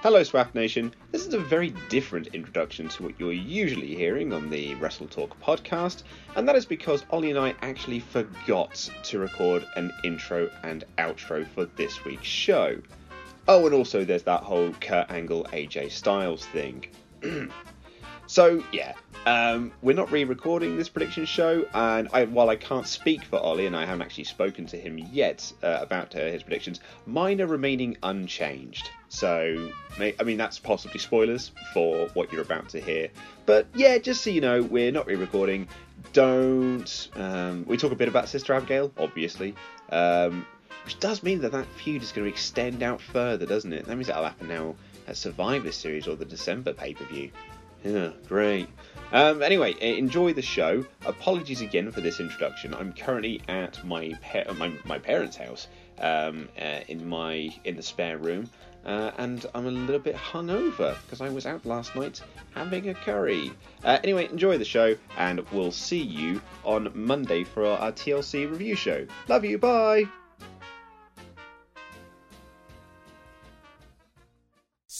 Hello, Swaff Nation. This is a very different introduction to what you're usually hearing on the Wrestle Talk podcast, and that is because Ollie and I actually forgot to record an intro and outro for this week's show. Oh, and also there's that whole Kurt Angle AJ Styles thing. so, yeah, um, we're not re recording this prediction show, and I, while I can't speak for Ollie, and I haven't actually spoken to him yet uh, about uh, his predictions, mine are remaining unchanged. So, I mean, that's possibly spoilers for what you're about to hear. But yeah, just so you know, we're not re recording. Don't. Um, we talk a bit about Sister Abigail, obviously. Um, which does mean that that feud is going to extend out further, doesn't it? That means that'll happen now at Survivor Series or the December pay per view. Yeah, great. Um, anyway, enjoy the show. Apologies again for this introduction. I'm currently at my pa- my, my parents' house um, uh, in my in the spare room, uh, and I'm a little bit hungover because I was out last night having a curry. Uh, anyway, enjoy the show, and we'll see you on Monday for our TLC review show. Love you. Bye.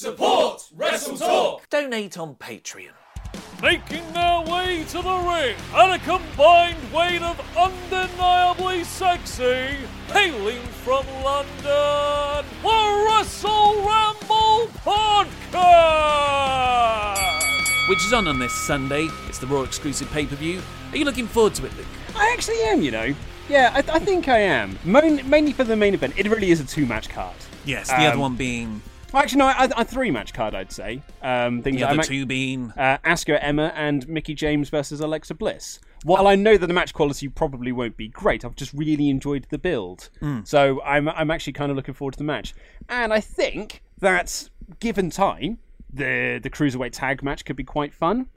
Support Wrestle Talk! Donate on Patreon. Making their way to the ring at a combined weight of undeniably sexy, hailing from London, the Wrestle Ramble Podcast! Which is on on this Sunday. It's the Raw exclusive pay per view. Are you looking forward to it, Luke? I actually am, you know. Yeah, I, I think I am. Main, mainly for the main event. It really is a two match card. Yes, the other Um, one being Well, actually, no, a, a three match card, I'd say. Um, things the other I'm two being. uh, Asuka, Emma, and Mickie James versus Alexa Bliss. While I know that the match quality probably won't be great, I've just really enjoyed the build. So I'm I'm actually kind of looking forward to the match, and I think that given time, the the cruiserweight tag match could be quite fun.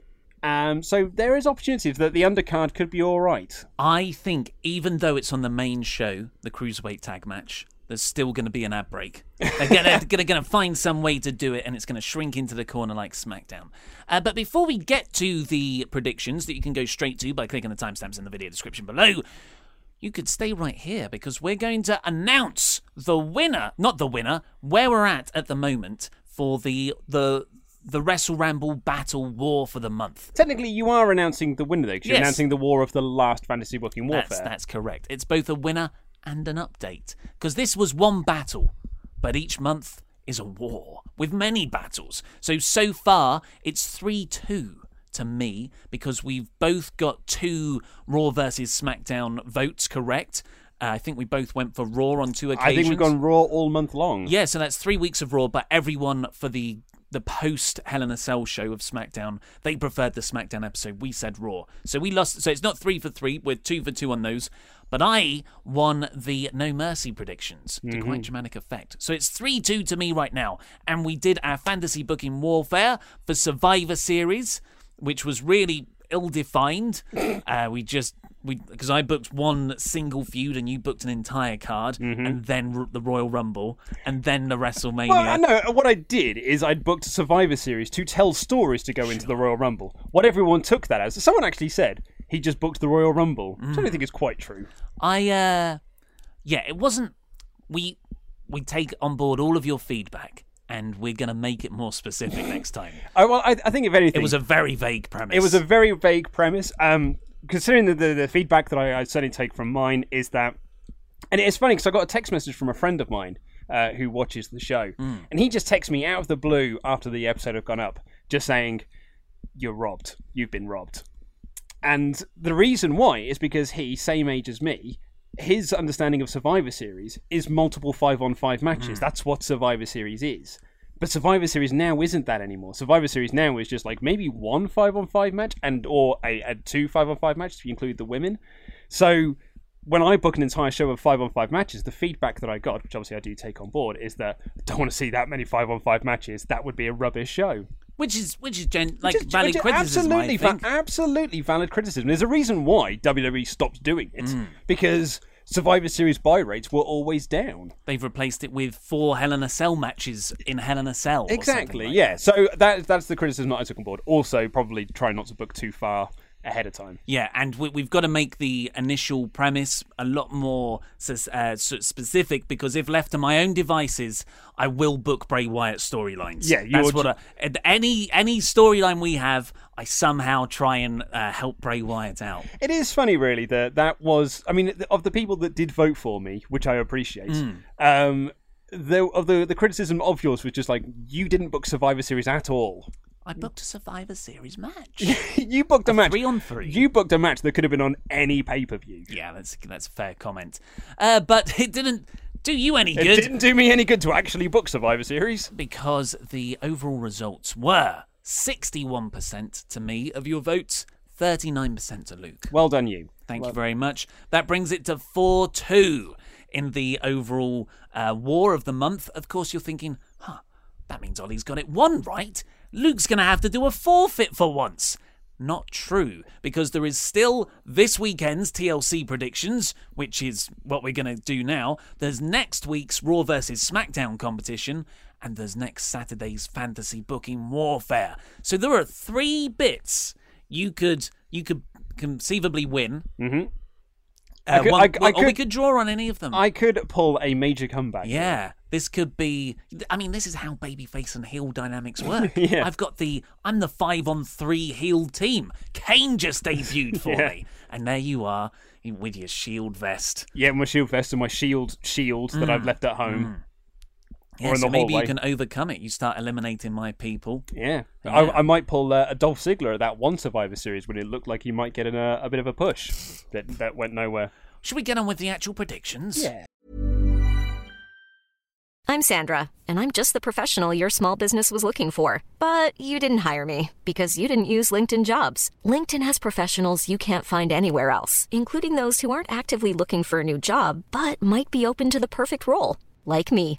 Um, so there is opportunity that the undercard could be all right. I think even though it's on the main show, the cruiserweight tag match, there's still going to be an ad break. They're going to find some way to do it, and it's going to shrink into the corner like SmackDown. Uh, but before we get to the predictions that you can go straight to by clicking the timestamps in the video description below, you could stay right here because we're going to announce the winner, not the winner, where we're at at the moment for the the the Wrestle Ramble Battle War for the month. Technically, you are announcing the winner though, 'cause you're Yes. announcing the war of the last fantasy booking warfare. That's, that's correct. It's both a winner and an update. Because this was one battle, but each month is a war with many battles. So, so far, it's 3 2 to me because we've both got two Raw versus SmackDown votes correct. Uh, I think we both went for Raw on two occasions. I think we've gone raw all month long. Yeah, so that's three weeks of Raw, but everyone for the the post Hell in a Cell show of SmackDown, they preferred the SmackDown episode. We said Raw, so we lost. So it's not three for three. We're two for two on those. But I won the No Mercy predictions to quite mm-hmm. dramatic effect. So it's three two to me right now. And we did our fantasy booking warfare for Survivor Series, which was really ill defined. uh, we just we because I booked one single feud and you booked an entire card, and then r- the Royal Rumble, and then the WrestleMania. Well, I know what I did is I'd booked a Survivor Series to tell stories to go into the Royal Rumble. What everyone took that as, someone actually said he just booked the Royal Rumble. So I don't think it's quite true. I uh yeah, it wasn't we we take on board all of your feedback and we're going to make it more specific next time. I, well, I, I think if anything, It was a very vague premise. it was a very vague premise. Um, considering the, the, the feedback that I, I certainly take from mine is that, and it's funny because I got a text message from a friend of mine uh, who watches the show, and he just texts me out of the blue after the episode had gone up, just saying, "You're robbed. You've been robbed." And the reason why is because he, same age as me, his understanding of Survivor Series is multiple five on five matches. Hmm. That's what Survivor Series is. But Survivor Series now isn't that anymore. Survivor Series now is just like maybe one five on five match and or a, a two five on five matches if you include the women. So when I book an entire show of five on five matches, the feedback that I got, which obviously I do take on board, is that I don't want to see that many five on five matches. That would be a rubbish show. Which is which is gen- like Which is- valid which criticism. Absolutely, va- absolutely valid criticism. There's a reason why WWE stopped doing it Mm. because Survivor Series buy rates were always down. They've replaced it with four Hell in a Cell matches in Hell in a Cell. Exactly. like yeah. So that that's the criticism that I took on board. Also, probably try not to book too far ahead of time. Yeah, and we, we've got to make the initial premise a lot more uh, specific because if left to my own devices, I will book Bray Wyatt storylines. Yeah, that's what I, any any storyline we have, I somehow try and uh, help Bray Wyatt out. It is funny, really, that that was. I mean, of the people that did vote for me, which I appreciate, Mm. um, the of the the criticism of yours was just like you didn't book Survivor Series at all. I booked a Survivor Series match. you booked a, match three on three. You booked a match that could have been on any pay per view. yeah, that's that's a fair comment, uh, but it didn't do you any good. It didn't do me any good to actually book Survivor Series. because the overall results were 61% to me of your votes, 39% to Luke. Well done, you. Thank you very much. That brings it to 4 2 in the overall uh, war of the month. Of course, you're thinking, huh, that means Ollie's got it one right. Luke's going to have to do a forfeit for once. Not true, because there is still this weekend's TLC predictions, which is what we're going to do now. There's next week's Raw vs. SmackDown competition, and there's next Saturday's Fantasy Booking Warfare. So there are three bits you could you could conceivably win. Mm-hmm. Uh, could- one- I- I or we could- could draw on any of them. I could pull a major comeback. Yeah, this could be. I mean, this is how babyface and heel dynamics work. Yeah. I've got the. I'm the five on three heel team. Kane just debuted for Yeah. me, and there you are with your shield vest. Yeah, my shield vest and my shield shield that I've left at home. Yeah, so the maybe you can overcome it. You start eliminating my people. Yeah, Yeah. I, I might pull uh, a Dolph Ziggler at that one Survivor Series when it looked like he might get in a, a bit of a push that that went nowhere. Should we get on with the actual predictions? Yeah. I'm Sandra, and I'm just the professional your small business was looking for. But you didn't hire me because you didn't use LinkedIn jobs. LinkedIn has professionals you can't find anywhere else, including those who aren't actively looking for a new job but might be open to the perfect role, like me.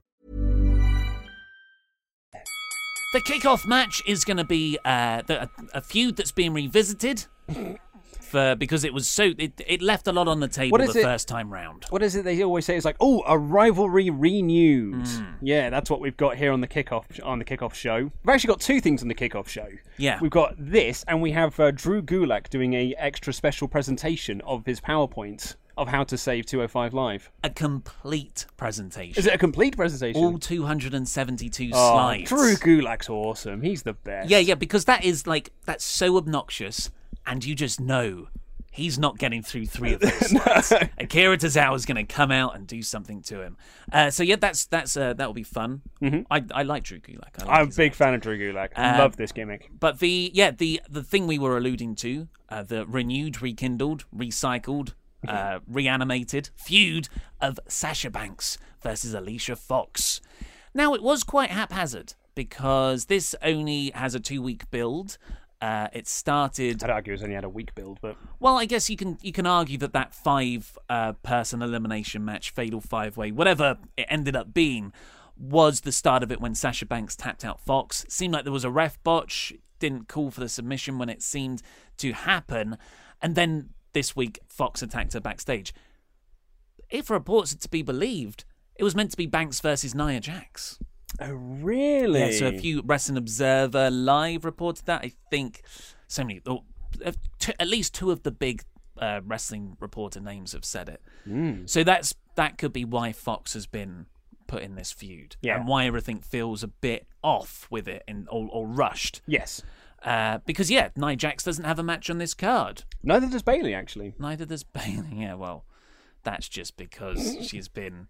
The kickoff match is going to be uh, the, a, a feud that's being revisited. For because it was so it, it left a lot on the table the it- first time round. What is it they always say? It's like, oh, a rivalry renewed. Mm. Yeah, that's what we've got here on the kickoff on the kickoff show. We've actually got two things on the kickoff show. Yeah. we've got this, and we have uh, Drew Gulak doing a extra special presentation of his PowerPoint of how to save 205 Live. A complete presentation. Is it a complete presentation? All 272 Oh, slides. Drew Gulak's awesome. He's the best. Yeah, yeah, because that is like that's so obnoxious, and you just know he's not getting through three of those slides. Akira Tozawa is going to come out and do something to him. Uh, so yeah, that's that's uh, that will be fun. Mhm. I I like Drew Gulak. I like I'm a big fan of Drew Gulak. I Uh, love this gimmick. But the yeah the the thing we were alluding to, uh, the renewed, rekindled, recycled, uh, reanimated feud of Sasha Banks versus Alicia Fox. Now it was quite haphazard because this only has a two week build. Uh, it started. I'd argue it's only had a week build, but Well, I guess you can you can argue that that five uh, person elimination match, fatal five way, whatever it ended up being, was the start of it when Sasha Banks tapped out Fox. Seemed like there was a ref botch, didn't call for the submission when it seemed to happen, and then this week Fox attacked her backstage. If reports are to be believed, it was meant to be Banks versus Nia Jax. Oh, really? Yeah, so a few Wrestling Observer Live reported that. I think so many, oh, uh, t- at least two of the big uh, wrestling reporter names have said it. Mm. So that's that could be why Fox has been put in this feud, Yeah. and why everything feels a bit off with it and or, or rushed. yes. Uh, because yeah, Nia Jax doesn't have a match on this card. Neither does Bayley, actually. Neither does Bayley. Yeah, well, that's just because she's been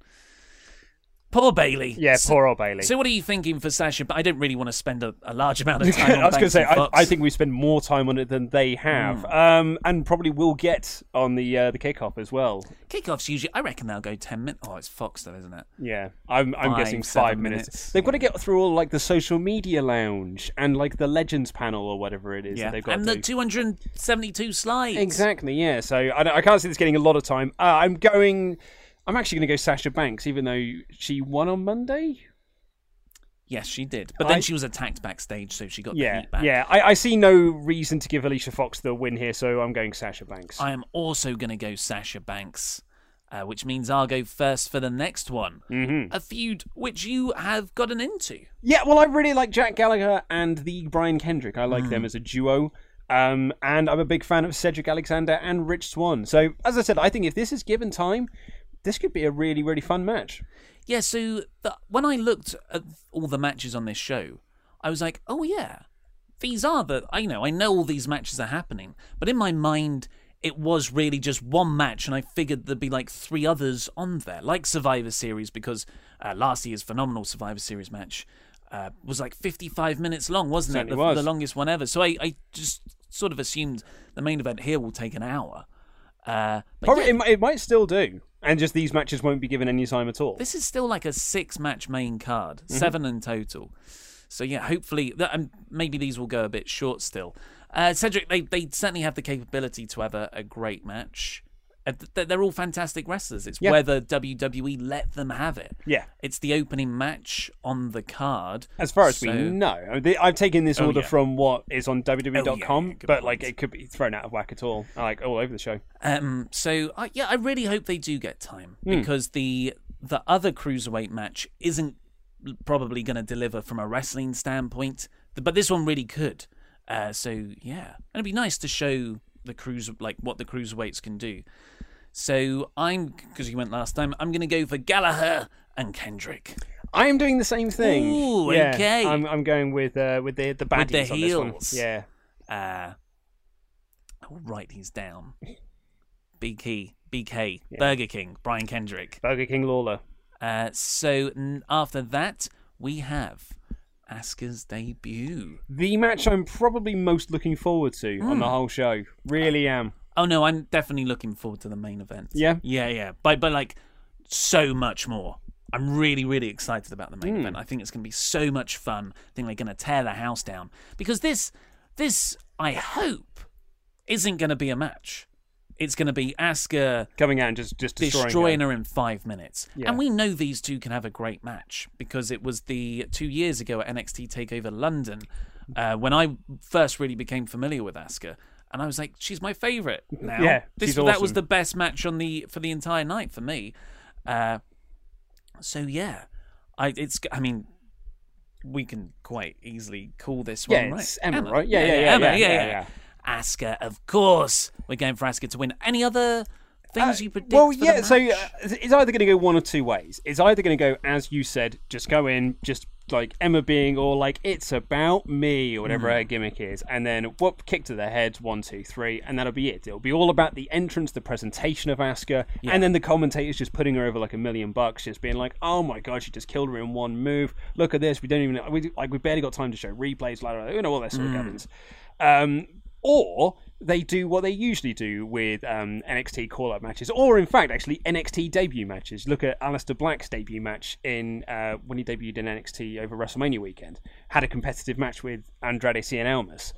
poor Bayley. Yeah, So- poor old Bayley. So what are you thinking for Sasha? But I don't really want to spend a, a large amount of time. on I was going to say, I, I think we spend more time on it than they have, Mm. um, and probably will get on the uh, the kickoff as well. kickoffs usually. I reckon they'll go ten minutes. Oh, it's Fox though, isn't it? Yeah, I'm I'm Five, guessing five minutes. minutes. They've got to get through all like the social media lounge and like the Legends panel or whatever it is Yeah, that they've got and the do. 272 slides. Exactly, yeah. So I, I can't see this getting a lot of time. Uh, I'm going. I'm actually going to go Sasha Banks, even though she won on Monday. Yes, she did. But then I- she was attacked backstage, so she got the Yeah, heat back. yeah. I, I see no reason to give Alicia Fox the win here, so I'm going Sasha Banks. I am also going to go Sasha Banks, uh, which means I'll go first for the next one. Mm-hmm. A feud which you have gotten into. Yeah, well, I really like Jack Gallagher and the Brian Kendrick. I like Mm. them as a duo. Um, and I'm a big fan of Cedric Alexander and Rich Swann. So, as I said, I think if this is given time, this could be a really, really fun match. Yeah, so the, when I looked at all the matches on this show, I was like, oh yeah, these are the. I know, I know all these matches are happening, but in my mind, it was really just one match, and I figured there'd be like three others on there, like Survivor Series, because uh, last year's phenomenal Survivor Series match uh, was like 55 minutes long, wasn't it? Certainly The, was. the longest one ever. So I, I just sort of assumed the main event here will take an hour. Uh, but Probably, yeah, it, it might still do. And just these matches won't be given any time at all. this is still like a six match main card, Mm-hmm. seven in total. So yeah, hopefully, that, and maybe these will go a bit short still. Uh, Cedric, they they certainly have the capability to have a, a great match. Uh, th- They're all fantastic wrestlers. It's Yeah. whether WWE let them have it. Yeah. It's the opening match on the card. As far as we know, i've taken this Oh, order yeah. from what is on WWE.com, Oh, yeah, but like it could be thrown out of whack at all. Like all over the show. Um, so I yeah, I really hope they do get time Hmm. because the the other cruiserweight match isn't probably going to deliver from a wrestling standpoint, but this one really could. Uh, so yeah, and it'd be nice to show the cruise like what the cruiserweights can do. So I'm because you went last time. I'm going to go for Gallagher and Kendrick. I am doing the same thing. Ooh, yeah, okay. I'm, I'm going with uh, with the the baddies With the on this one. heels. Yeah. Uh, I will write these down. BK, BK, Yeah. Burger King, Brian Kendrick. Burger King Lawler. Uh, so n- after that, we have Asuka's debut. The match I'm probably most looking forward to on the Hmm. whole show. Really am. Oh no, I'm definitely looking forward to the main event. Yeah? yeah, yeah. But but like so much more. I'm really really excited about the main Hmm. event. I think it's going to be so much fun. I think they're going to tear the house down because this this I hope isn't going to be a match. It's going to be Asuka Coming out and just just destroying, destroying her. her in five minutes. Yeah. And we know these two can have a great match because it was the two years ago at NXT Takeover London uh, when I first really became familiar with Asuka. and I was like, she's my favorite now. Yeah, this she's that was the best match on the for the entire night for me. Uh, so yeah, I it's I mean. We can quite easily call this Yeah, one right. it's Emma, right? Yeah, yeah, yeah, Emma, yeah, yeah, yeah, yeah. yeah. Asuka, of course. We're going for Asuka to win. Any other things you predict? Uh, Well, yeah. So uh, it's either going to go one or two ways. It's either going to go as you said, just go in, just like Emma being all like it's about me or whatever Mm. her gimmick is, and then whoop, kick to the head, one, two, three, and that'll be it. It'll be all about the entrance, the presentation of Asuka, Yeah. and then the commentators just putting her over like a million bucks, just being like, "Oh my god, she just killed her in one move. Look at this. We don't even we like we barely got time to show replays, like you know all that sort of Mm. gubbins." Um, or they do what they usually do with um, NXT call up matches, or in fact, actually NXT debut matches. Look at Aleister Black's debut match in uh, when he debuted in NXT over WrestleMania weekend. Had a competitive match with Andrade Cien Almas.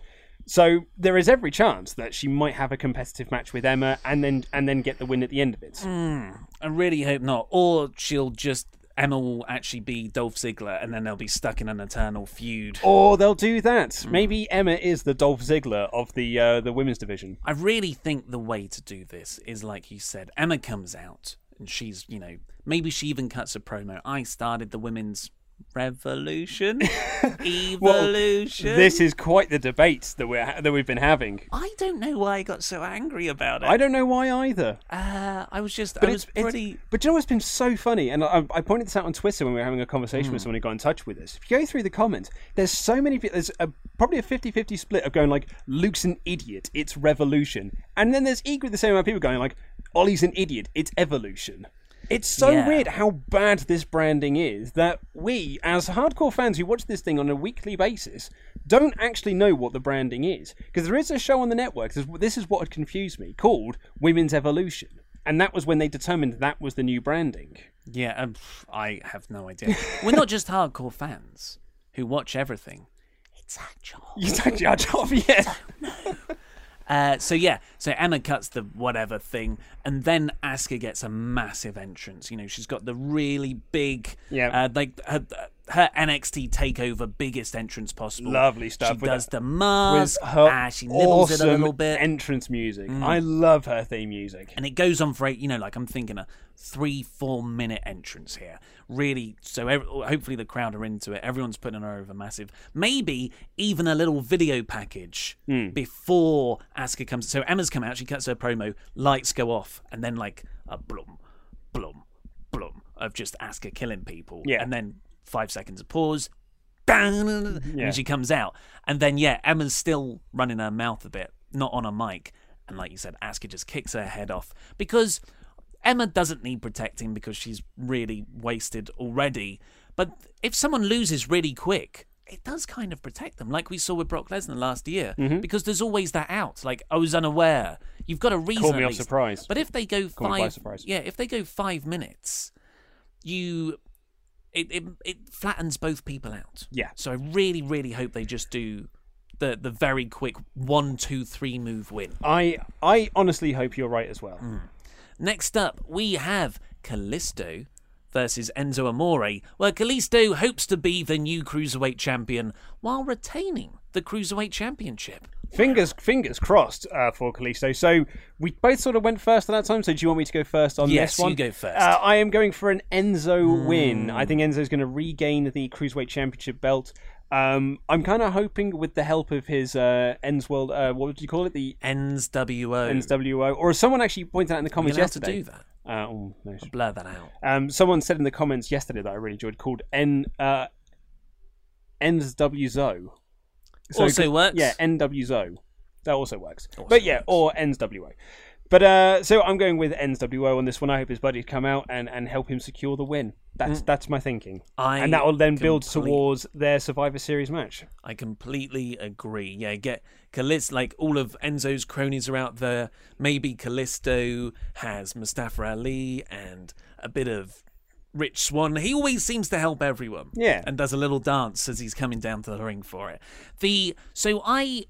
So there is every chance that she might have a competitive match with Emma, and then and then get the win at the end of it. Mm, I really hope not. Or she'll just Emma will actually be Dolph Ziggler, and then they'll be stuck in an eternal feud. Or they'll do that. Mm. Maybe Emma is the Dolph Ziggler of the uh, the women's division. I really think the way to do this is like you said. Emma comes out, and she's you know maybe she even cuts a promo. I started the women's revolution, evolution. This is quite the debate that we're that we've been having. I don't know why I got so angry about it. I don't know why either. Uh, I was just, But I it's, was it's- pretty. but you know what's been so funny, and I, I pointed this out on Twitter when we were having a conversation with Hmm. someone who got in touch with us. If you go through the comments, there's so many people. There's a, probably a 50-50 split of going like, "Luke's an idiot, it's revolution," and then there's equally the same amount of people going like, "Ollie's an idiot, it's evolution." It's so Yeah. weird how bad this branding is that we, as hardcore fans who watch this thing on a weekly basis, don't actually know what the branding is. Because there is a show on the network, this is- what had confused me, called Women's Evolution. And that was when they determined that was the new branding. Yeah, um, I have no idea. We're not just hardcore fans who watch everything. It's our job. It's actually our job, yeah. Uh, so yeah, so Emma cuts the whatever thing, and then Asuka gets a massive entrance. You know, she's got the really big, Yeah. uh, like her, her NXT takeover biggest entrance possible. Lovely stuff. She with does that- the mask. With her ah, she nibbles awesome it a little bit. entrance music. Mm. I love her theme music. and it goes on for eight. You know, like I'm thinking a three, four minute entrance here. Really, so ev hopefully the crowd are into it. Everyone's putting her over massive. Maybe even a little video package Hmm. before Asuka comes. So Emma's come out. She cuts her promo. Lights go off, and then like a blum, blum, blum of just Asuka killing people. Yeah. and then five seconds of pause. Bang, and Yeah. then she comes out, and then yeah, Emma's still running her mouth a bit, not on a mic, and like you said, Asuka just kicks her head off because Emma doesn't need protecting because she's really wasted already. But if someone loses really quick, it does kind of protect them, like we saw with Brock Lesnar last year, Mhm. because there's always that out. Like I was unaware. You've got a reason. Caught me off surprise. But if they go by five, surprise. yeah, if they go five minutes, you. It, it it flattens both people out. Yeah. So I really, really hope they just do the the very quick one, two, three move win. I I honestly hope you're right as well. Mm. Next up, we have Kalisto versus Enzo Amore, where Kalisto hopes to be the new Cruiserweight champion while retaining the Cruiserweight championship. Fingers fingers crossed uh, for Kalisto. So we both sort of went first at that time. So do you want me to go first on Yes, this one? Yes, you go first. Uh, I am going for an Enzo Hmm. win. I think Enzo's going to regain the cruiserweight championship belt. Um, I'm kind of hoping with the help of his uh, Ends World. Uh, what would you call it? The Ends WO. Ends WO. Or someone actually pointed out in the comments have to do that? Uh, oh, no. Blur that out. Um, someone said in the comments yesterday that I really enjoyed called N uh, WZO. Also works. Yeah, NWZO. That also works. but yeah, or NSWO. But uh, so I'm going with NSWO on this one. I hope his buddies come out and, and help him secure the win. That's Mm. that's my thinking. I and that will then build towards their Survivor Series match. I completely agree. Yeah, get Kalisto, like all of Enzo's cronies are out there. Maybe Kalisto has Mustafa Ali and a bit of Rich Swann. He always seems to help everyone. Yeah. And does a little dance as he's coming down to the ring for it. The so I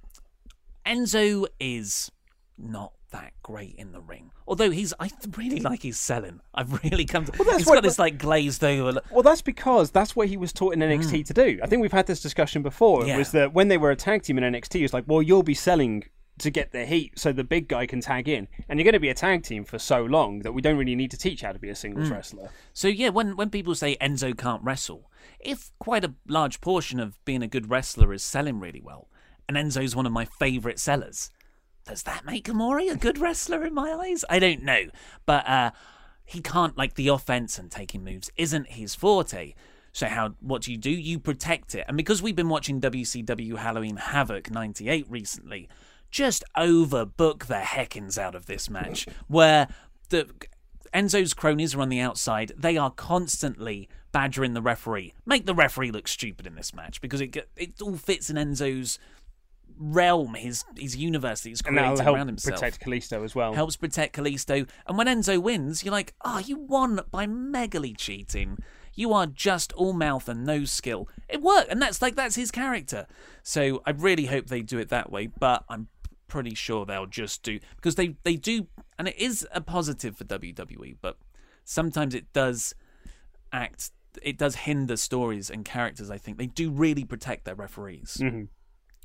Enzo is not that great in the ring. Although he's I really like his selling. I've really come to that's he's what- got this like glazed over. Well, that's because that's what he was taught in NXT to do. I think we've had this discussion before. It Hmm. Was that when they were a tag team in NXT, it was like, well, you'll be selling to get the heat so the big guy can tag in. And you're going to be a tag team for so long that we don't really need to teach how to be a singles Mm. wrestler. So yeah, when when people say Enzo can't wrestle, if quite a large portion of being a good wrestler is selling really well, and Enzo's one of my favourite sellers, does that make Amore a good wrestler in my eyes? I don't know, but uh, he can't like the offense and taking moves isn't his forte. So how what do you do? You protect it, and because we've been watching WCW Halloween Havoc '98 recently, just overbook the heckins out of this match, where the Enzo's cronies are on the outside. They are constantly badgering the referee. Make the referee look stupid in this match because it it all fits in Enzo's realm, his his universe that he's created around himself. protect Kalisto as well. Helps protect Kalisto. And when Enzo wins, you're like, oh, you won by megally cheating. You are just all mouth and no skill. It worked, and that's like that's his character. So I really hope they do it that way, but I'm pretty sure they'll just do because they they do, and it is a positive for WWE, but sometimes it does act. It does hinder stories and characters. I think they do really protect their referees Mhm.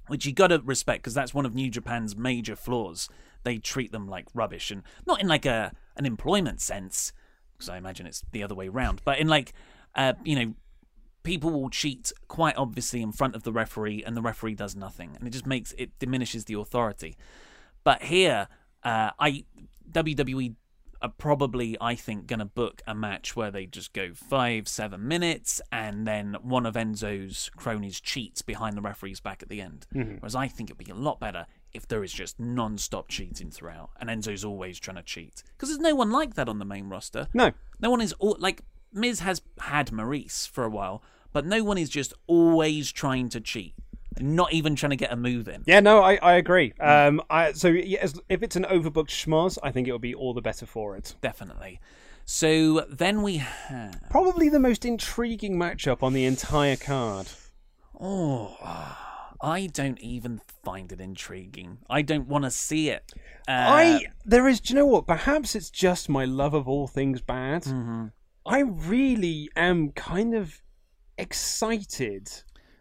which you got to respect because that's one of New Japan's major flaws. They treat them like rubbish, and not in like a an employment sense, because I imagine it's the other way round, but in like, uh, you know, people will cheat quite obviously in front of the referee, and the referee does nothing, and it just makes it diminishes the authority. But here, uh, I WWE are probably, I think, going to book a match where they just go five, seven minutes, and then one of Enzo's cronies cheats behind the referee's back at the end. Mhm. Whereas I think it'd be a lot better if there is just non-stop cheating throughout, and Enzo's always trying to cheat because there's no one like that on the main roster. No, no one is all, like Miz has had Maurice for a while, but no one is just always trying to cheat, not even trying to get a move in. Yeah, no, I, I agree. Um, I, so yeah, as, if it's an overbooked schmoz, I think it will be all the better for it. Definitely. So then we have Probably the most intriguing matchup on the entire card. Oh, I don't even find it intriguing. I don't want to see it. Uh, I there is. Do you know what? Perhaps it's just my love of all things bad. Mm-hmm. I really am kind of excited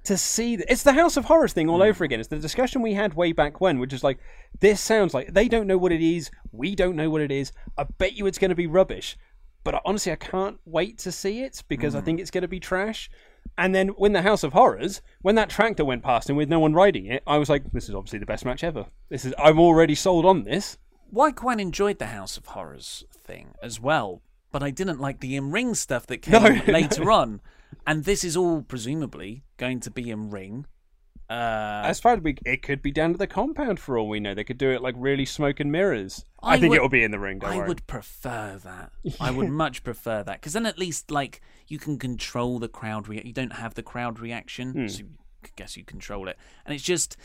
to see that it's the House of Horrors thing Mm. all over again. It's the discussion we had way back when, which is like this sounds like they don't know what it is. We don't know what it is. I bet you it's going to be rubbish. But I- honestly, I can't wait to see it because I Mm. think it's going to be trash. And then when the House of Horrors, when that tractor went past and with no one riding it, I was like, "This is obviously the best match ever. This is. I'm already sold on this." Why I quite enjoyed the House of Horrors thing as well, but I didn't like the in ring stuff that came No. later on. And this is all presumably going to be in ring. Uh, As far as we, it could be down to the compound for all we know. They could do it like really smoke and mirrors. I, think would- it'll be in the ring. I worry. would prefer that. I would much prefer that because then at least like you can control the crowd. Rea- you don't have the crowd reaction, Hmm. so I guess you control it. And it's just,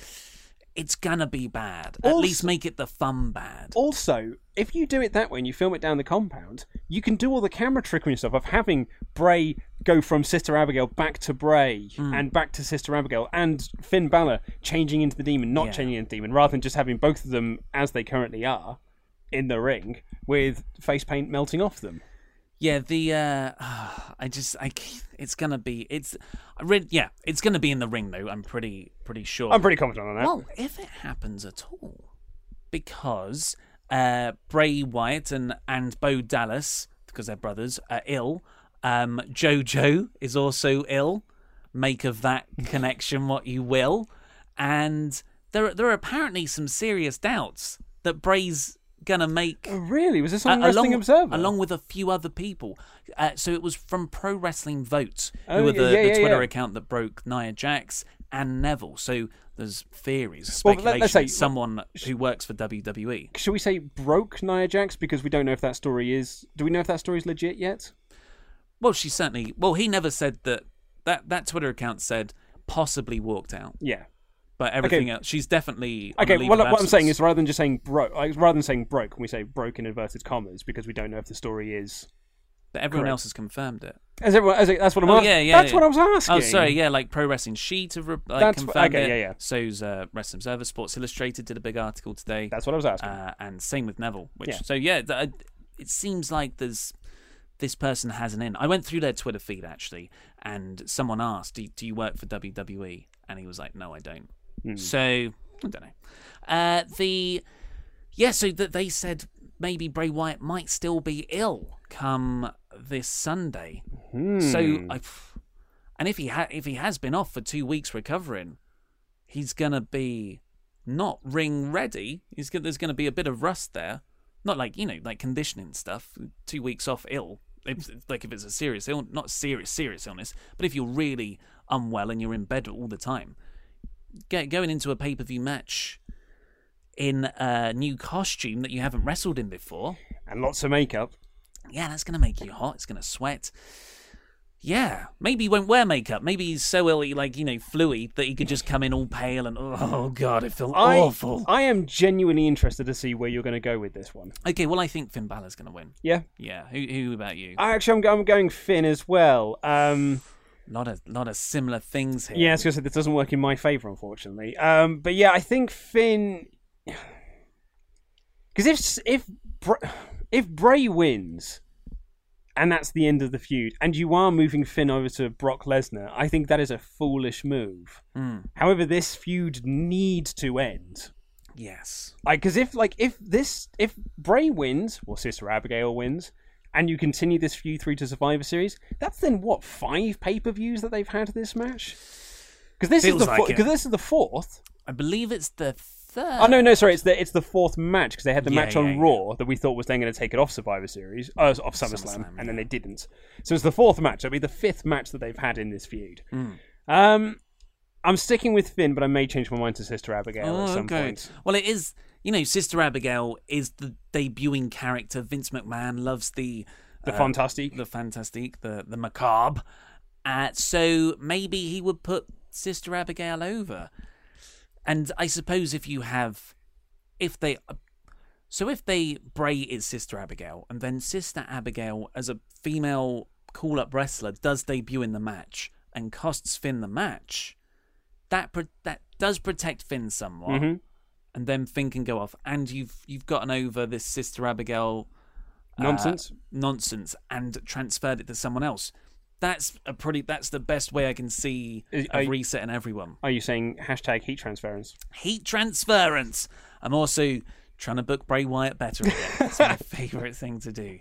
it's gonna be bad. At least make it the fun bad. Also, if you do it that way and you film it down the compound, you can do all the camera trickery and stuff of having Bray go from Sister Abigail back to Bray Hmm. and back to Sister Abigail, and Finn Balor changing into the demon, not Yeah. changing into the demon, rather than just having both of them as they currently are in the ring with face paint melting off them. Yeah, the uh I just I it's gonna be it's I read yeah it's gonna be in the ring though. I'm pretty pretty sure. I'm pretty confident on that. Well, if it happens at all, because uh, Bray Wyatt and and Bo Dallas, because they're brothers, are ill. Um, JoJo is also ill. Make of that connection what you will, and there there are apparently some serious doubts that Bray's gonna make. Oh, really? Was this on Uh, Wrestling along, Observer? Along with a few other people. Uh, so it was from Pro Wrestling Vote, who Oh, were the, yeah, the Twitter yeah. account that broke Nia Jax and Neville. So there's theories, Well, speculation. let's say- someone who works for. WWE. Should we say broke Nia Jax because we don't know if that story is? Do we know if that story is legit yet? Well, she certainly. Well, he never said that. That that Twitter account said possibly walked out. Yeah. But everything Okay. else, she's definitely. Okay, well, what I'm saying is rather than just saying broke, like, rather than saying broke, we say broke in inverted commas because we don't know if the story is. But everyone correct. else has confirmed it. As everyone, as it, that's what I'm. oh, ask- yeah, yeah. That's yeah. what I was asking. Oh, sorry, yeah, like Pro Wrestling Sheet have re- like, That's confirmed okay, it. yeah, yeah. So's uh, Wrestling Observer, Sports Illustrated did a big article today. That's what I was asking. Uh, and same with Neville. Which Yeah. so yeah, th- uh, it seems like there's this person has an in. I went through their Twitter feed actually, and someone asked, "Do, do you work for WWE?" And he was like, "No, I don't." Hmm. So I don't know. Uh, the yeah, so that they said maybe Bray Wyatt might still be ill come this Sunday. So Hmm. I, and if he ha- if he has been off for two weeks recovering, he's gonna be not ring ready. He's go- there's gonna be a bit of rust there, not like you know like conditioning stuff. Two weeks off ill. If, like if it's a serious ill, not serious serious illness, but if you're really unwell and you're in bed all the time, going into a pay per view match in a new costume that you haven't wrestled in before. And lots of makeup. Yeah, that's going to make you hot. It's going to sweat. Yeah, maybe he won't wear makeup. Maybe he's so ill, he, like, you know, fluey, that he could just come in all pale and, oh, God, it feels I, awful. I am genuinely interested to see where you're going to go with this one. Okay, well, I think Finn Balor's going to win. Yeah. Yeah, who, who about you? I actually, I'm, I'm going Finn as well. Um, lot of lot of similar things here. yeah, I was to say this doesn't work in my favour, unfortunately. Um, but yeah, I think Finn. Because if if Br- if Bray wins, and that's the end of the feud, and you are moving Finn over to Brock Lesnar, I think that is a foolish move. Mm. However, this feud needs to end. Yes. Like, because if like if this if Bray wins or Sister Abigail wins, and you continue this feud through to Survivor Series, that's then what five pay per views that they've had this match. Because this Feels is the like because it. this is the fourth. I believe it's the third. Oh no, no, sorry, it's the it's the fourth match because they had the Yeah, match on yeah. Raw that we thought was then going to take it off Survivor Series, uh, off SummerSlam, and then they didn't. So it's the fourth match. It'll be the fifth match that they've had in this feud. Mm. Um, I'm sticking with Finn, but I may change my mind to Sister Abigail Oh, at some okay. point. Well, it is. You know, Sister Abigail is the debuting character. Vince McMahon loves the The uh, fantastique. the fantastique, the the macabre. Uh, so maybe he would put Sister Abigail over. And I suppose if you have, if they, so if they Bray is Sister Abigail, and then Sister Abigail as a female call up wrestler does debut in the match and costs Finn the match, that pro- that does protect Finn somewhat, Mhm. And then Finn can go off, and you've you've gotten over this Sister Abigail uh, Nonsense. nonsense, and transferred it to someone else. That's a pretty. That's the best way I can see Is- of resetting everyone. Are you saying hashtag heat transference? Heat transference. I'm also trying to book Bray Wyatt better again. It's my favourite thing to do.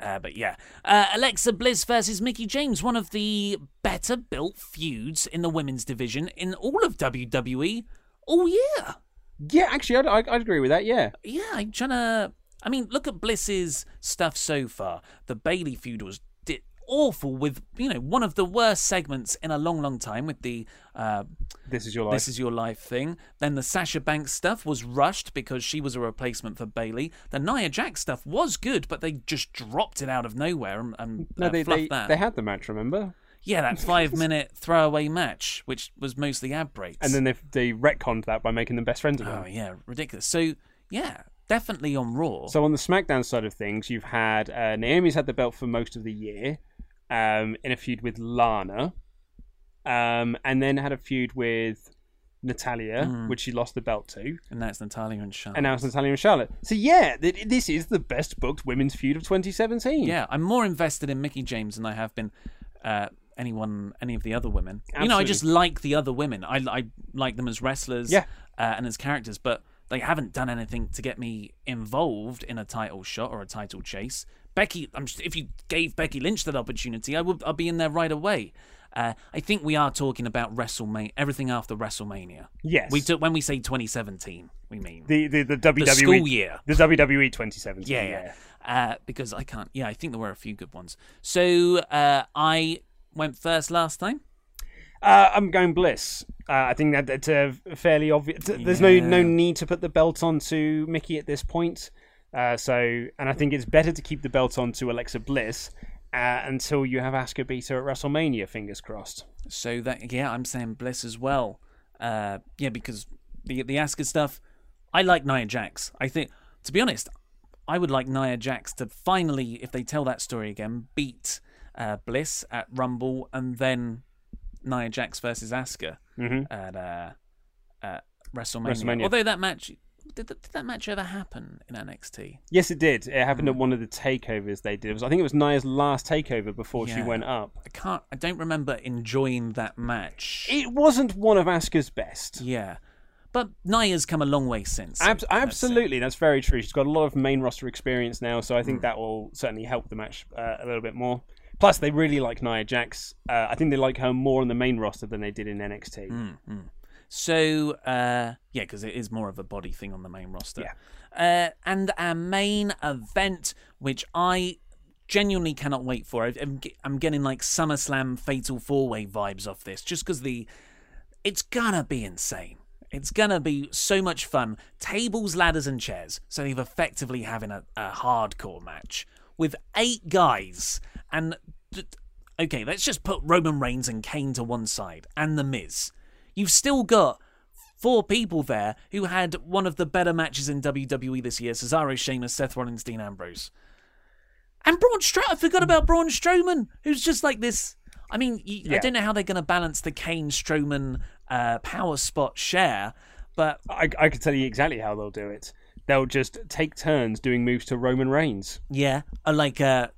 Uh, but yeah, uh, Alexa Bliss versus Mickie James, one of the better built feuds in the women's division in all of WWE all year. Yeah, actually, I'd, I'd, I'd agree with that. Yeah. Yeah, I'm trying to. I mean, look at Bliss's stuff so far. The Bayley feud was di- awful with you know one of the worst segments in a long, long time with the uh, This is your life. this is your life thing. Then the Sasha Banks stuff was rushed because she was a replacement for Bayley. The Nia Jax stuff was good, but they just dropped it out of nowhere and, and No, uh, they fluffed they, that. they had the match. Remember? Yeah, that five minute throwaway match, which was mostly ad breaks. And then they they retconned that by making them best friends again. oh yeah, ridiculous. So yeah, definitely on Raw. So on the SmackDown side of things, you've had uh, Naomi's had the belt for most of the year, um, in a feud with Lana, um, and then had a feud with Natalya, Mm. which she lost the belt to, and that's Natalya and Charlotte. and now it's Natalya and Charlotte. So yeah, th- this is the best booked women's feud of 2017. Yeah, I'm more invested in Mickie James than I have been uh, anyone, any of the other women. You know, I just like the other women. I, I like them as wrestlers Yeah. uh, and as characters, but they haven't done anything to get me involved in a title shot or a title chase. Becky, I'm just, if you gave Becky Lynch that opportunity, I would I'd be in there right away. Uh, I think we are talking about WrestleMania, everything after WrestleMania. Yes. we took when we say 2017, we mean The the the WWE school year. the WWE 2017. yeah, yeah. Uh, because I can't. Yeah, I think there were a few good ones. So uh, I went first last time. Uh, I'm going Bliss. Uh, I think that that's a fairly obvious. There's no no need to put the belt on to Mickie at this point. Uh, so, and I think it's better to keep the belt on to Alexa Bliss uh, until you have Asuka beat her at WrestleMania. Fingers crossed. So that yeah, I'm saying Bliss as well. Uh, yeah, because the the Asuka stuff, I like Nia Jax. I think, to be honest, I would like Nia Jax to finally, if they tell that story again, beat uh, Bliss at Rumble, and then Nia Jax versus Asuka Mhm. at uh, at WrestleMania. WrestleMania. Although that match. Did, that- did that match ever happen in NXT? Yes, it did. It happened Mm. at one of the takeovers they did. It was, I think it was Nia's last takeover before she went up. I can't. I don't remember enjoying that match. It wasn't one of Asuka's best. Yeah, But Nia's come a long way since. Ab- absolutely, that's very true. She's got a lot of main roster experience now, so I Hmm. think that will certainly help the match uh, a little bit more. Plus, they really like Nia Jax. Uh, I think they like her more on the main roster than they did in NXT. Mm, So, uh, yeah, because it is more of a body thing on the main roster. Yeah. Uh, and our main event, which I genuinely cannot wait for. I'm, I'm getting like SummerSlam Fatal Four Way vibes off this, just because the it's gonna be insane. It's gonna be so much fun. Tables, ladders, and chairs. So they've effectively having a, a hardcore match with eight guys. And okay, let's just put Roman Reigns and Kane to one side, and The Miz. You've still got four people there who had one of the better matches in WWE this year: Cesaro, Sheamus, Seth Rollins, Dean Ambrose. And Braun Strowman, I forgot about Braun Strowman, who's just like this. I mean, you, I don't know how they're going to balance the Kane Strowman uh, power spot share, but I, I can tell you exactly how they'll do it. They'll just take turns doing moves to Roman Reigns. yeah, I like uh,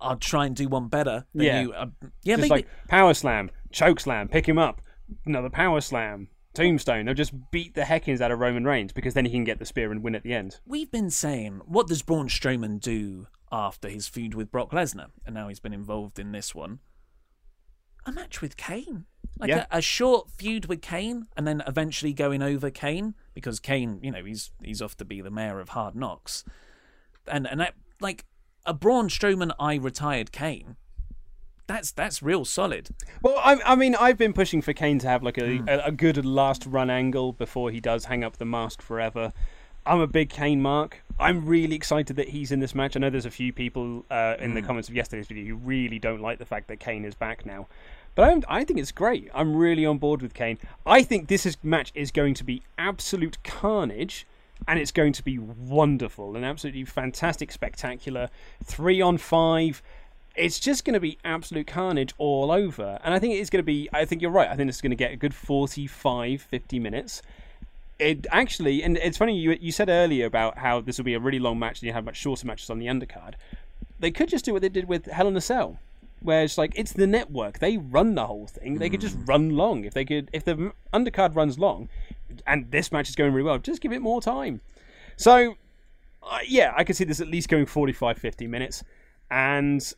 I'll try and do one better. Than Yeah. you. Uh, yeah, just maybe. like power slam, choke slam, pick him up, another power slam, tombstone. They'll just beat the heckins out of Roman Reigns because then he can get the spear and win at the end. We've been saying, what does Braun Strowman do after his feud with Brock Lesnar? And now he's been involved in this one. A match with Kane. Like Yeah. a, a short feud with Kane, and then eventually going over Kane because Kane, you know, he's he's off to be the mayor of Hard Knocks, and and that like a Braun Strowman, I retired Kane. That's that's real solid. Well, I, I mean, I've been pushing for Kane to have like a, Hmm. a, a good last run angle before he does hang up the mask forever. I'm a big Kane mark. I'm really excited that he's in this match. I know there's a few people uh, in the Hmm. comments of yesterday's video who really don't like the fact that Kane is back now. But I'm, I think it's great. I'm really on board with Kane. I think this is, match is going to be absolute carnage, and it's going to be wonderful and absolutely fantastic, spectacular. Three on five. It's just going to be absolute carnage all over. And I think it's going to be, I think you're right. I think it's going to get a good 45, 50 minutes. It actually, and it's funny, you, you said earlier about how this will be a really long match and you have much shorter matches on the undercard. They could just do what they did with Hell in a Cell where it's like it's the network. They run the whole thing. They could just run long. If they could if the undercard runs long and this match is going really well just give it more time. So uh, yeah i could see this at least going 45 50 minutes and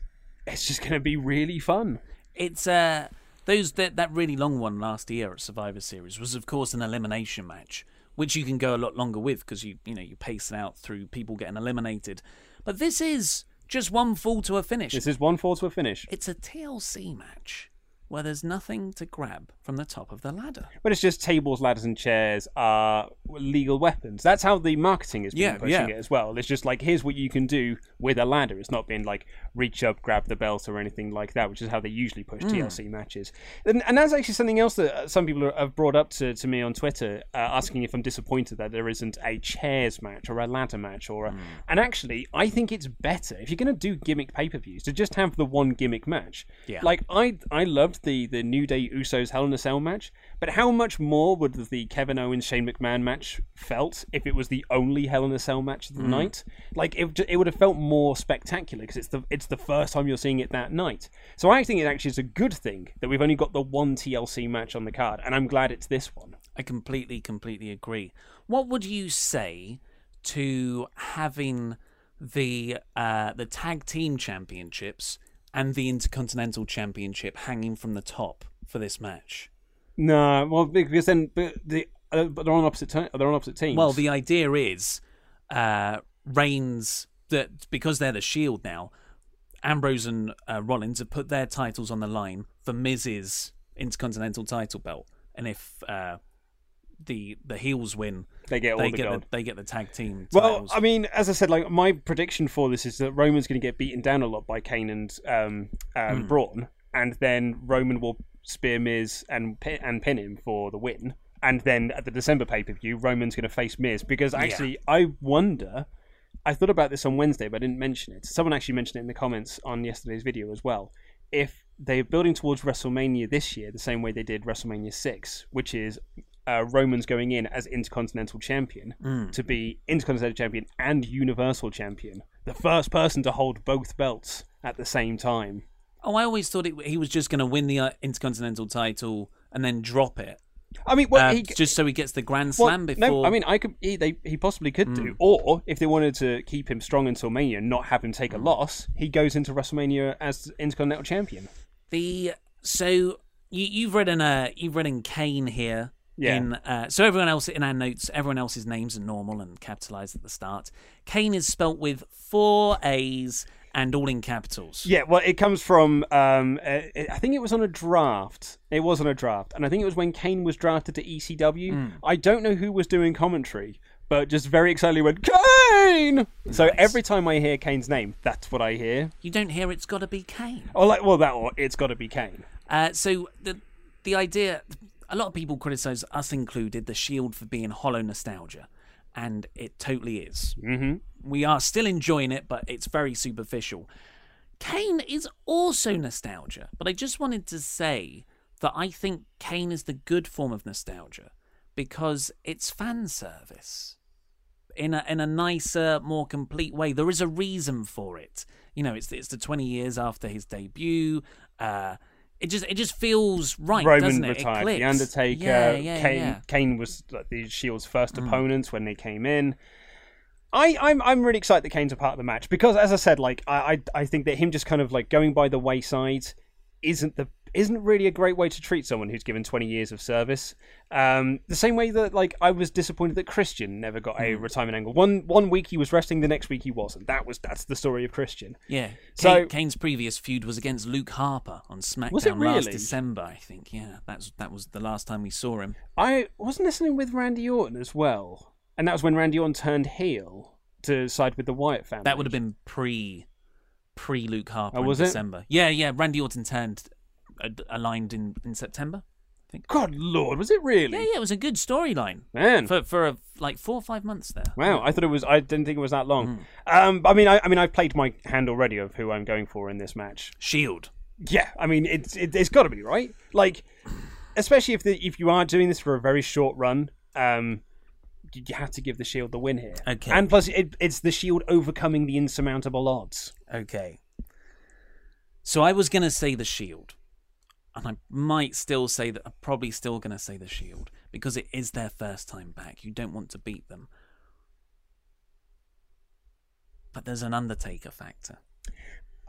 it's just going to be really fun. It's uh those that that really long one last year at Survivor Series was of course an elimination match, which you can go a lot longer with because you you know you pace it out through people getting eliminated. But this is just one fall to a finish. this is one fall to a finish It's a TLC match where there's nothing to grab from the top of the ladder. but it's just tables ladders and chairs are legal weapons that's how the marketing is being Yeah, pushing yeah. it as well it's just like here's what you can do with a ladder it's not being like reach up grab the belt or anything like that which is how they usually push Mm. tlc matches and, and that's actually something else that uh, some people have brought up to, to me on twitter uh, asking if i'm disappointed that there isn't a chairs match or a ladder match or a, Mm. and actually i think it's better if you're going to do gimmick pay-per-views to just have the one gimmick match Yeah. like I I loved the the New Day Usos Hell in a Cell match, but how much more would the Kevin Owens Shane McMahon match felt if it was the only Hell in a Cell match of the Mm. night? Like it it would have felt more spectacular because it's the it's the first time you're seeing it that night. So I think it actually is a good thing that we've only got the one TLC match on the card, and I'm glad it's this one. I completely, completely agree. What would you say to having the uh, the tag team championships and the intercontinental championship hanging from the top for this match? No, well because then but the uh, but they're on opposite te- they're on opposite teams. Well, the idea is uh, Reigns that because they're the Shield now. Ambrose and uh, Rollins have put their titles on the line for Miz's intercontinental title belt, and if uh, the the heels win, They get all they the get gold. they get the tag team. Well. I mean, as I said, like my prediction for this is that Roman's going to get beaten down a lot by Kane and um, um, Mm. Braun, and then Roman will spear Miz and pi- and pin him for the win. And then at the December pay per view, Roman's going to face Miz because Yeah. actually, I wonder. I thought about this on Wednesday, but I didn't mention it. Someone actually mentioned it in the comments on yesterday's video as well. If they're building towards WrestleMania this year, the same way they did WrestleMania 6, which is uh, Roman's going in as Intercontinental Champion Mm. to be Intercontinental Champion and Universal Champion, the first person to hold both belts at the same time. oh, I always thought it, he was just going to win the uh, intercontinental title and then drop it I mean, well, Uh, he, just so he gets the Grand well, Slam before. No, I mean, I could. He, they, he possibly could do. Mm. Or if they wanted to keep him strong until Mania, and not have him take a loss, he goes into WrestleMania as Intercontinental Champion. The so you you've written uh you've written Kane here. Yeah. In, uh, so everyone else in our notes, everyone else's names are normal and capitalized at the start. Kane is spelt with four A's and all in capitals. Yeah, well, it comes from. Um, uh, I think it was on a draft. It was on a draft, and I think it was when Kane was drafted to ECW. Mm. I don't know who was doing commentary, but just very excitedly went Kane. So every time I hear Kane's name, that's what I hear. You don't hear it's got to be Kane. Oh, like well, that or it's got to be Kane. Uh, so the the idea, a lot of people criticize us included the Shield for being hollow nostalgia, and it totally is. Mm-hmm. We are still enjoying it, but it's very superficial. Kane is also nostalgia, but I just wanted to say that I think Kane is the good form of nostalgia because it's fan service in a in a nicer, more complete way. There is a reason for it. You know, it's it's the twenty years after his debut. Uh, it just it just feels right, Roman doesn't it? retired. the. Undertaker. Yeah, yeah, Kane. yeah. Kane was like, the Shield's first Mm. opponents when they came in. I, I'm I'm really excited that Kane's a part of the match because, as I said, like I, I I think that him just kind of like going by the wayside isn't the isn't really a great way to treat someone who's given 20 years of service. Um, the same way that like I was disappointed that Christian never got a Mm. retirement angle. One one week he was wrestling, the next week he wasn't. That was that's the story of Christian. Yeah. So- Kane, Kane's previous feud was against Luke Harper on SmackDown it last? December, I think. Yeah, that's that was the last time we saw him. I wasn't listening with Randy Orton as well, and that was when Randy Orton turned heel to side with the Wyatt family. That would have been pre pre Luke Harper Oh, in was it? December. Yeah, yeah. Randy Orton turned aligned in in September. I think. God Lord, was it really? Yeah, yeah. It was a good storyline. Man. for for a, like four or five months there. Wow, I thought it was. I didn't think it was that long. Um, I mean, I, I mean, I've played my hand already of who I'm going for in this match. Shield. Yeah, I mean, it's it, it's got to be right. Like, especially if the if you are doing this for a very short run, um, you you have to give the Shield the win here. Okay. and plus, it, it's the Shield overcoming the insurmountable odds. Okay. So I was gonna say the Shield, and I might still say that. I'm probably still gonna say the Shield because it is their first time back. You don't want to beat them, but there's an Undertaker factor.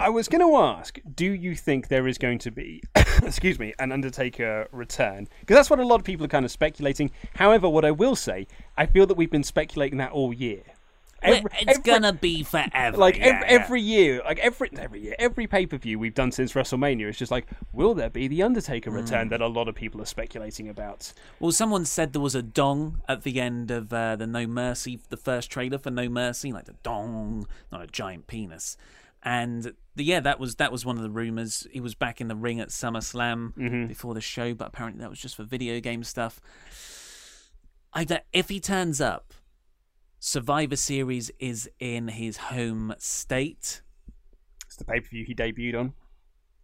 I was going to ask, do you think there is going to be, excuse me, an Undertaker return? Because that's what a lot of people are kind of speculating. However, what I will say, I feel that we've been speculating that all year. Well, it's gonna be forever. Like yeah, every, yeah. every year, like every every year, every pay per view we've done since WrestleMania, it's just like, will there be the Undertaker return Mm. that a lot of people are speculating about? Well, someone said there was a dong at the end of uh, the No Mercy, the first trailer for No Mercy, like the dong, not a giant penis. And the, yeah, that was that was one of the rumors. He was back in the ring at SummerSlam Mhm. before the show, but apparently that was just for video game stuff. I if he turns up, Survivor Series is in his home state. It's the pay per view he debuted on.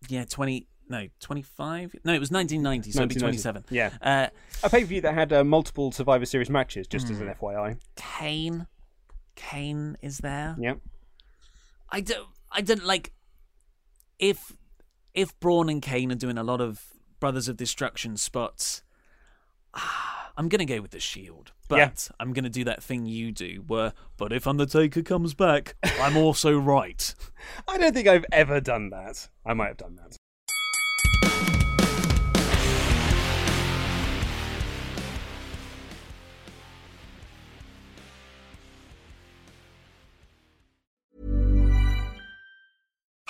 Yeah, twenty no twenty five. No, it was nineteen ninety, so it'd be 27. Yeah. Uh, A pay per view that had uh, multiple Survivor Series matches, just as an Mm. FYI. Kane, Kane is there. Yep. I don't. I don't like if if Braun and Kane are doing a lot of Brothers of Destruction spots. I'm gonna go with the Shield, but Yeah. I'm gonna do that thing you do, where but if Undertaker comes back, I'm also right. I don't think I've ever done that. I might have done that.